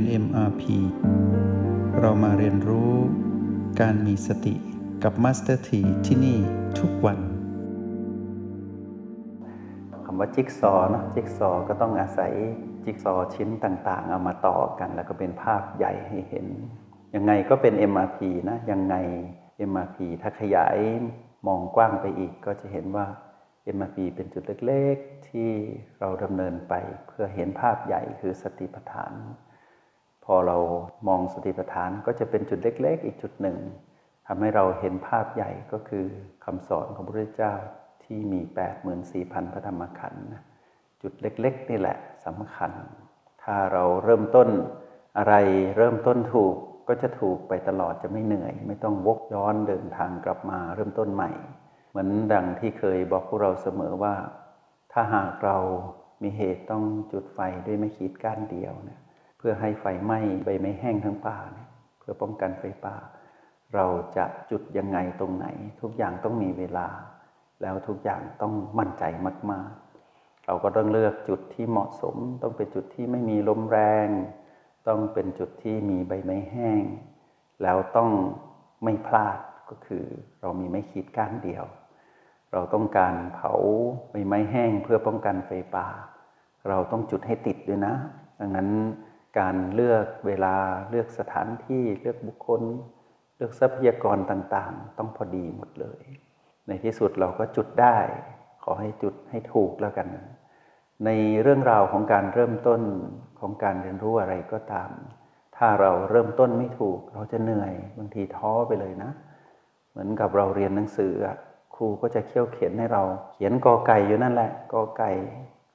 น MRP เรามาเรียนรู้การมีสติกับ Master T ที่ที่นี่ทุกวันคำว่าจิ๊กซอเนะจิ๊กซอก็ต้องอาศัยจิ๊กซอชิ้นต่างๆ เอามาต่อกัน แล้วก็เป็นภาพใหญ่ให้เห็น ยังไงก็เป็น MRP นะยังไง MRP ถ้าขยายมองกว้างไปอีกก็จะเห็นว่า MRP เป็นจุดเล็ก ๆ ที่เราดำเนินไปเพื่อเห็นภาพใหญ่คือสติปัฏฐาน อเรามองสติปัฏฐานก็จะเป็นจุดเล็ก ๆ อีกจุดหนึ่งทำให้เราเห็นภาพใหญ่ก็คือคำสอนของพระพุทธเจ้าที่มี 84,000 พระธรรมขันธ์จุดเล็ก ๆ นี่แหละสำคัญ ถ้าเราเริ่มต้นอะไรเริ่มต้นถูกก็จะถูกไปตลอดจะไม่เหนื่อย ไม่ต้องวกย้อนเดินทางกลับมาเริ่มต้นใหม่ เหมือนดังที่เคยบอกพวกเราเสมอว่า ถ้าหากเรามีเหตุต้องจุดไฟด้วยไม่ขีดก้านเดียวเนี่ย เพื่อให้ไฟไหม้ใบไม้แห้งทั้งป่า เพื่อป้องกันไฟป่า เราจะจุดยังไงตรงไหน ทุกอย่างต้องมีเวลา แล้วทุกอย่างต้องมั่นใจมาก ๆ เราก็ต้องเลือกจุดที่เหมาะสม ต้องเป็นจุดที่ไม่มีลมแรง ต้องเป็นจุดที่มีใบไม้แห้ง แล้วต้องไม่พลาดก็คือเรามีไม่ขีดก้านเดียว เราต้องการเผาใบไม้แห้งเพื่อป้องกันไฟป่า เราต้องจุดให้ติดด้วยนะ ดังนั้น การเลือกเวลาเลือกสถานที่เลือกบุคคล เลือกทรัพยากรต่างๆ ต้องพอดีหมดเลย ในที่สุดเราก็จุดได้ ขอให้จุดให้ถูกแล้วกัน ในเรื่องราวของการเริ่มต้นของการเรียนรู้อะไรก็ตาม ถ้าเราเริ่มต้นไม่ถูก เราจะเหนื่อยบางทีท้อไปเลยนะ เหมือนกับเราเรียนหนังสือครูก็จะเขี่ยวเขียนให้เรา เขียนกอไก่อยู่นั่นแหละกอไก่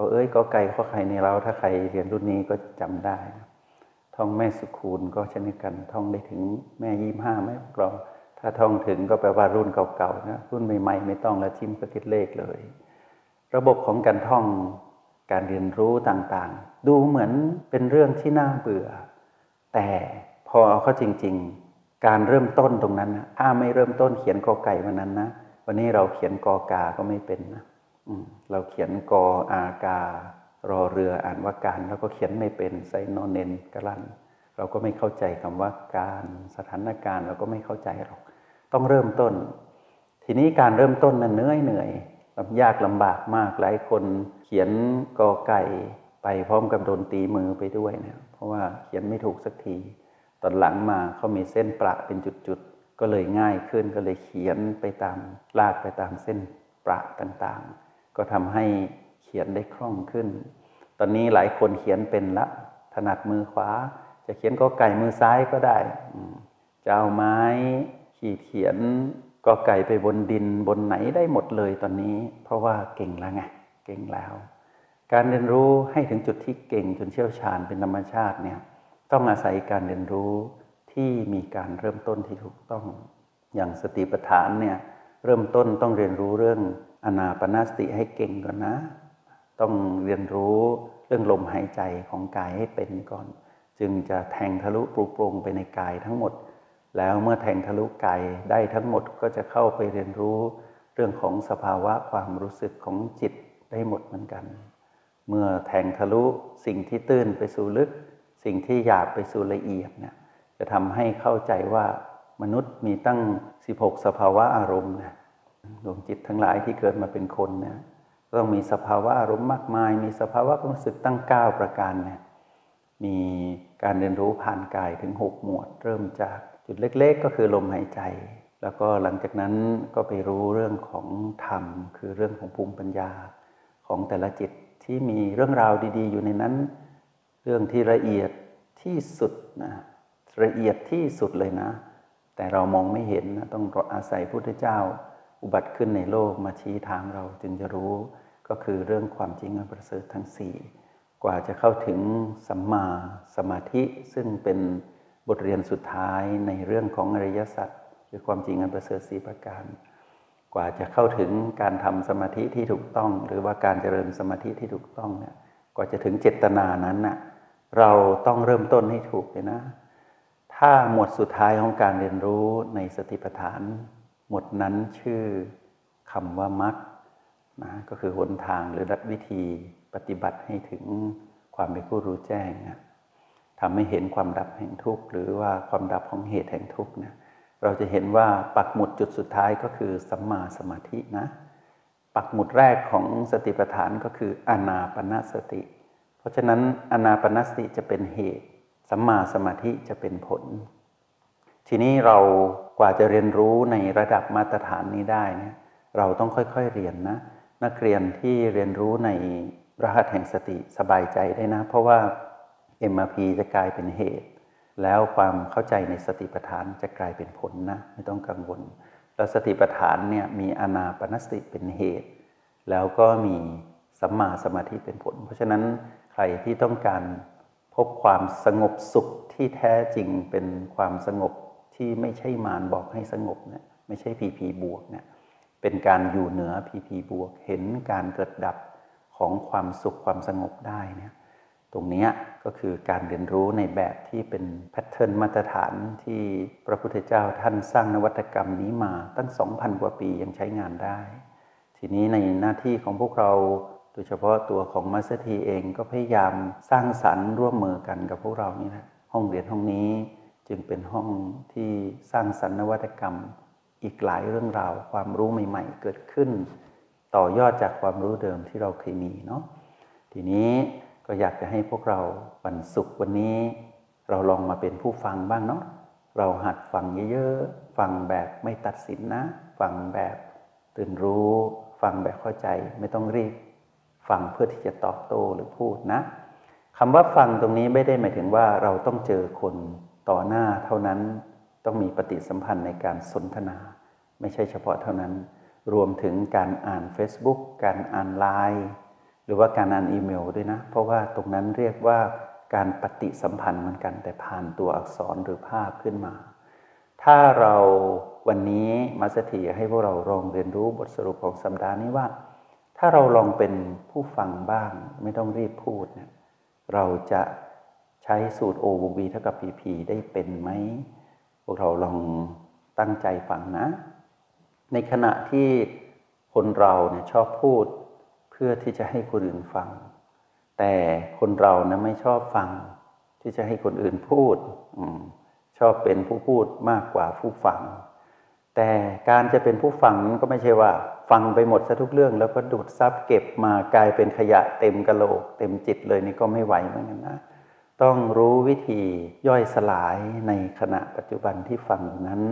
ก็เอ้ยกอไก่ข้อไข่ในเราถ้าใครเรียนรุ่นนี้ก็จำได้ ท่องแม่สุคูณก็เช่นกัน ท่องได้ถึงแม่ยี่ห้าไหมเราถ้าท่องถึงก็แปลว่ารุ่นเก่าๆนะรุ่นใหม่ๆ ไม่ต้องแล้วทิมก็คิดเลขเลย ระบบของการท่องการเรียนรู้ต่างๆ ดูเหมือนเป็นเรื่องที่น่าเบื่อ แต่พอเอาเข้าจริง ๆ การเริ่มต้นตรงนั้นนะถ้าไม่เริ่มต้นเขียนกอไก่วันนั้นนะวันนี้เราเขียนกอกาก็ไม่เป็นนะ เราเขียนกออาการอเรืออ่านว่าการแล้วก็เขียนไม่เป็นไซโนเนนกลันเราก็ไม่เข้าใจคำว่าการสถานการณ์เราก็ไม่เข้าใจหรอกต้องเริ่มต้น ทีนี้การเริ่มต้นนั้นเหนื่อยเหนื่อยลำยากลำบากมากหลายคนเขียนกอไก่ไปพร้อมกับโดนตีมือไปด้วยเนี่ยเพราะว่าเขียนไม่ถูกสักที ตอนหลังมาเขามีเส้นประเป็นจุดๆก็เลยง่ายขึ้นก็เลยเขียนไปตามลากไปตามเส้นประต่างๆ ก็ทำให้เขียนได้คล่องขึ้น ตอนนี้หลายคนเขียนเป็นละ ถนัดมือขวา จะเขียนกอไก่มือซ้ายก็ได้ จะเอาไม้ขีดเขียนกอไก่ไปบนดินบนไหนได้หมดเลยตอนนี้ เพราะว่าเก่งแล้วไง เก่งแล้ว การเรียนรู้ให้ถึงจุดที่เก่งจนเชี่ยวชาญเป็นธรรมชาติเนี่ยต้องอาศัยการเรียนรู้ที่มีการเริ่มต้นที่ถูกต้อง อย่างสติปัฏฐานเนี่ยเริ่มต้นต้องเรียนรู้เรื่อง อนาปนาสติให้เก่งก่อนนะ ต้องเรียนรู้เรื่องลมหายใจของกายให้เป็นก่อน จึงจะแทงทะลุปลุกปรงไปในกายทั้งหมด แล้วเมื่อแทงทะลุกายได้ทั้งหมดก็จะเข้าไปเรียนรู้เรื่องของสภาวะความรู้สึกของจิตได้หมดเหมือนกัน เมื่อแทงทะลุสิ่งที่ตื้นไปสู่ลึก สิ่งที่หยาบไปสู่ละเอียดเนี่ยจะทำให้เข้าใจว่ามนุษย์มีตั้ง 16 สภาวะอารมณ์นะ ดวงจิตทั้งหลายที่เกิดมาเป็นคนเนี่ยต้องมีสภาวะอารมณ์มากมาย มีสภาวะความรู้สึกตั้ง 9 ประการนี่ยมีการเรียนรู้ผ่านกายถึง 6 หมวด เริ่มจากจุดเล็กๆ ก็คือลมหายใจ แล้วก็หลังจากนั้นก็ไปรู้เรื่องของธรรม คือเรื่องของภูมิปัญญาของแต่ละจิตที่มีเรื่องราวดี ๆ อยู่ในนั้น เรื่องที่ละเอียดที่สุดนะละเอียดที่สุดเลยนะ แต่เรามองไม่เห็นนะต้องอาศัยพุทธเจ้า อุบัติขึ้นในโลกมาชี้ทางเราจึงจะรู้ก็คือเรื่องความจริงอันประเสริฐทั้งสี่กว่าจะเข้าถึงสัมมาสมาธิซึ่งเป็นบทเรียนสุดท้ายในเรื่องของอริยสัจคือความจริงอันประเสริฐสีประการ กว่าจะเข้าถึงการทำสมาธิที่ถูกต้อง หรือว่าการเจริญสมาธิที่ถูกต้องเนี่ยกว่าจะถึงเจตนานั้นน่ะเราต้องเริ่มต้นให้ถูกเลยนะ ถ้าหมวดสุดท้ายของการเรียนรู้ในสติปัฏฐาน หมดนั้นชื่อคำว่ามรรคนะก็คือหนทางหรือวิธีปฏิบัติให้ถึงความเป็นผู้รู้แจ้งนะทำให้เห็นความดับแห่งทุกข์หรือว่าความดับของเหตุแห่งทุกข์นี่ยเราจะเห็นว่าปักหมุดจุดสุดท้ายก็คือสัมมาสมาธินะ ปักหมุดแรกของสติปัฏฐานก็คืออนาปนสติ เพราะฉะนั้นอนาปนสติจะเป็นเหตุ สัมมาสมาธิจะเป็นผล ทีนี้เรากว่าจะเรียนรู้ในระดับมาตรฐานนี้ได้เนี่ยเราต้องค่อยๆเรียนนะ นักเรียนที่เรียนรู้ในรหัสแห่งสติสบายใจได้นะ เพราะว่า MRP จะกลายเป็นเหตุ แล้วความเข้าใจในสติปัฏฐานจะกลายเป็นผลนะ ไม่ต้องกังวล แล้วสติปัฏฐานเนี่ยมีอนาปนสติเป็นเหตุ แล้วก็มีสัมมาสมาธิเป็นผล เพราะฉะนั้นใครที่ต้องการพบความสงบสุขที่แท้จริงเป็นความสงบ ที่ไม่ใช่มารบอกให้สงบเนี่ยไม่ใช่พีพีบวกเนี่ยเป็นการอยู่เหนือพีพีบวก เห็นการเกิดดับของความสุขความสงบได้เนี่ยตรงนี้ก็คือการเรียนรู้ในแบบที่เป็นแพทเทิร์นมาตรฐานที่พระพุทธเจ้าท่านสร้างนวัตกรรมนี้มาตั้ง 2,000 กว่าปียังใช้งานได้ ทีนี้ในหน้าที่ของพวกเราโดยเฉพาะตัวของมัสทีเองก็พยายามสร้างสรรค์ร่วมมือกันกับพวกเรานี่นะห้องเรียนห้องนี้ จึงเป็นห้องที่สร้างสรรค์นวัตกรรม อีกหลายเรื่องราว ความรู้ใหม่ ๆ เกิดขึ้น ต่อยอดจากความรู้เดิมที่เราเคยมีเนาะทีนี้ก็อยากจะให้พวกเราวันศุกร์วันนี้ เราลองมาเป็นผู้ฟังบ้างเนาะเราหัดฟังเยอะๆฟังแบบไม่ตัดสินนะ ฟังแบบตื่นรู้ ฟังแบบเข้าใจไม่ต้องรีบ ฟังเพื่อที่จะตอบโต้หรือพูดนะคำว่าฟังตรงนี้ไม่ได้หมายถึงว่าเราต้องเจอคน ต่อหน้าเท่านั้นต้องมีปฏิสัมพันธ์ในการสนทนา ไม่ใช่เฉพาะเท่านั้น รวมถึงการอ่าน Facebook การอ่านไลน์หรือว่าการอ่านอีเมลด้วยนะ เพราะว่าตรงนั้นเรียกว่าการปฏิสัมพันธ์เหมือนกันแต่ผ่านตัวอักษรหรือภาพขึ้นมา ถ้าเราวันนี้มาสถีให้พวกเราลองเรียนรู้บทสรุปของสัปดาห์นี้ว่า ถ้าเราลองเป็นผู้ฟังบ้าง ไม่ต้องรีบพูดเนี่ยเราจะ ช้สูตร O บวก V เท่ากับ PP ได้เป็นไหม พวกเราลองตั้งใจฟังนะ ในขณะที่คนเราเนี่ยชอบพูดเพื่อที่จะให้คนอื่นฟัง แต่คนเรานะไม่ชอบฟัง ที่จะให้คนอื่นพูดอชอบเป็นผู้พูดมากกว่าผู้ฟัง แต่การจะเป็นผู้ฟังนั้นก็ไม่ใช่ว่า ฟังไปหมดซะทุกเรื่อง แล้วก็ดูดซับเก็บมากลายเป็นขยะเต็มกระโหลก เต็มจิตเลยนี่ก็ไม่ไหวเหมือนกันนะ ต้องรู้วิธีย่อยสลายในขณะปัจจุบันที่ฟังนั้น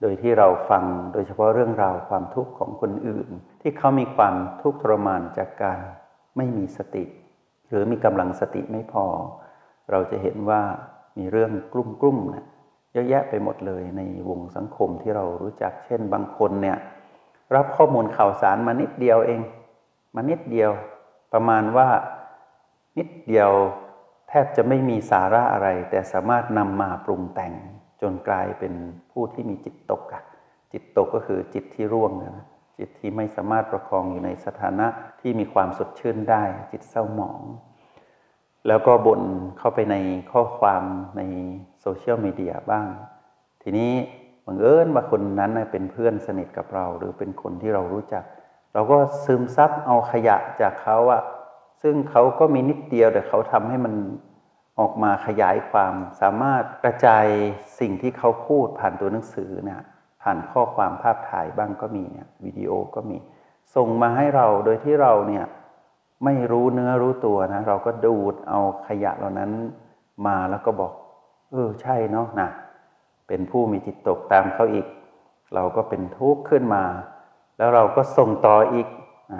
โดยที่เราฟังโดยเฉพาะเรื่องราวความทุกข์ของคนอื่น ที่เขามีความทุกข์ทรมานจากการไม่มีสติ หรือมีกำลังสติไม่พอ เราจะเห็นว่ามีเรื่องกลุ่มกลุ่มนะเยอะแยะไปหมดเลยในวงสังคมที่เรารู้จัก เช่น บางคนเนี่ยรับข้อมูลข่าวสารมานิดเดียวเอง มานิดเดียว ประมาณว่านิดเดียว แทบจะไม่มีสาระอะไร แต่สามารถนำมาปรุงแต่ง จนกลายเป็นผู้ที่มีจิตตกอะจิตตกก็คือจิตที่ร่วงนะจิตที่ไม่สามารถประคองอยู่ในสถานะที่มีความสดชื่นได้ จิตเศร้าหมอง แล้วก็บ่นเข้าไปในข้อความในโซเชียลมีเดียบ้าง ทีนี้บังเอิญว่าคนนั้นเป็นเพื่อนสนิทกับเรา หรือเป็นคนที่เรารู้จัก เราก็ซึมซับเอาขยะจากเขาอะ ซึ่งเขาก็มีนิดเดียวแต่เขาทำให้มันออกมาขยายความสามารถกระจายสิ่งที่เขาพูดผ่านตัวหนังสือเนี่ยผ่านข้อความภาพถ่ายบ้างก็มีเนี่ยวิดีโอก็มี ส่งมาให้เราโดยที่เราเนี่ยไม่รู้เนื้อรู้ตัวนะ เราก็ดูดเอาขยะเหล่านั้นมาแล้วก็บอก เออใช่เนาะนะเป็นผู้มีจิตตกตามเขาอีก เราก็เป็นทุกข์ขึ้นมา แล้วเราก็ส่งต่ออีกอ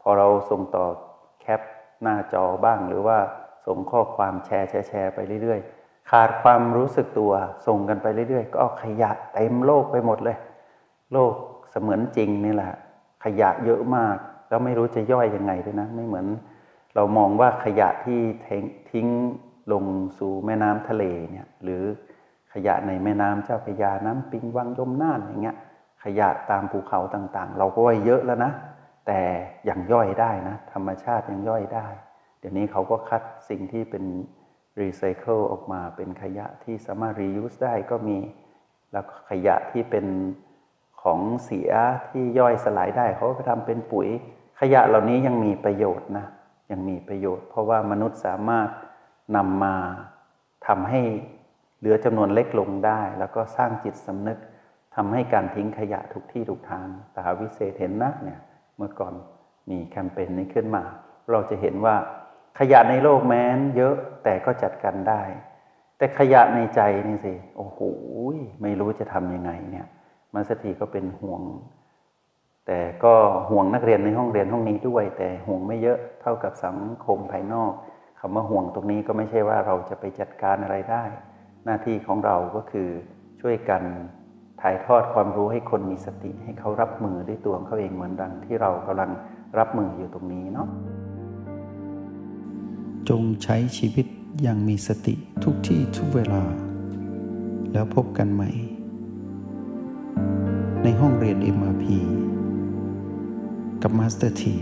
พอเราส่งต่อ ปหน้าจอบ้าง หรือว่าส่งข้อความแชร์แชร์แชร์ไปเรื่อยๆ ขาดความรู้สึกตัวส่งกันไปเรื่อยๆ ก็ขยะเต็มโลกไปหมดเลย โลกเสมือนจริงนี่แหละ ขยะเยอะมาก แล้วไม่รู้จะย่อยยังไงด้วยนะ ไม่เหมือน เรามองว่าขยะที่ทิ้งลงสู่แม่น้ำทะเลเนี่ยหรือขยะในแม่น้ำเจ้าพระยาน้ำปิงวังยมน่านอย่างเงี้ยขยะตามภูเขาต่างๆ เราก็ว่าเยอะแล้วนะ แต่ยังย่อยได้นะ ธรรมชาติยังย่อยได้ เดี๋ยวนี้เขาก็คัดสิ่งที่เป็นรีไซเคิลออกมาเป็นขยะที่สามารถรียูสได้ก็มี แล้วขยะที่เป็นของเสียที่ย่อยสลายได้เขาก็ทำเป็นปุ๋ย ขยะเหล่านี้ยังมีประโยชน์นะ ยังมีประโยชน์ เพราะว่ามนุษย์สามารถนำมาทำให้เหลือจำนวนเล็กลงได้ แล้วก็สร้างจิตสำนึกทำให้การทิ้งขยะทุกที่ทุกทางตาวิเศษเห็นนะเนี่ย เมื่อก่อนมีแคมเปญนี้ขึ้นมา เราจะเห็นว่าขยะในโลกแม้นเยอะแต่ก็จัดการได้ แต่ขยะในใจนี่สิโอ้โหไม่รู้จะทำยังไงเนี่ยมาสถีก็เป็นห่วง แต่ก็ห่วงนักเรียนในห้องเรียนห้องนี้ด้วย แต่ห่วงไม่เยอะเท่ากับสังคมภายนอกคำว่าห่วงตรงนี้ก็ไม่ใช่ว่าเราจะไปจัดการอะไรได้ หน้าที่ของเราก็คือช่วยกัน ถ่ายทอดความรู้ให้คนมีสติ ให้เขารับมือด้วยตัวของเขาเองเหมือนดังที่เรากำลังรับมืออยู่ตรงนี้เนาะจงใช้ชีวิตอย่างมีสติทุกที่ทุกเวลา แล้วพบกันใหม่ ในห้องเรียน MRP กับมาสเตอร์ที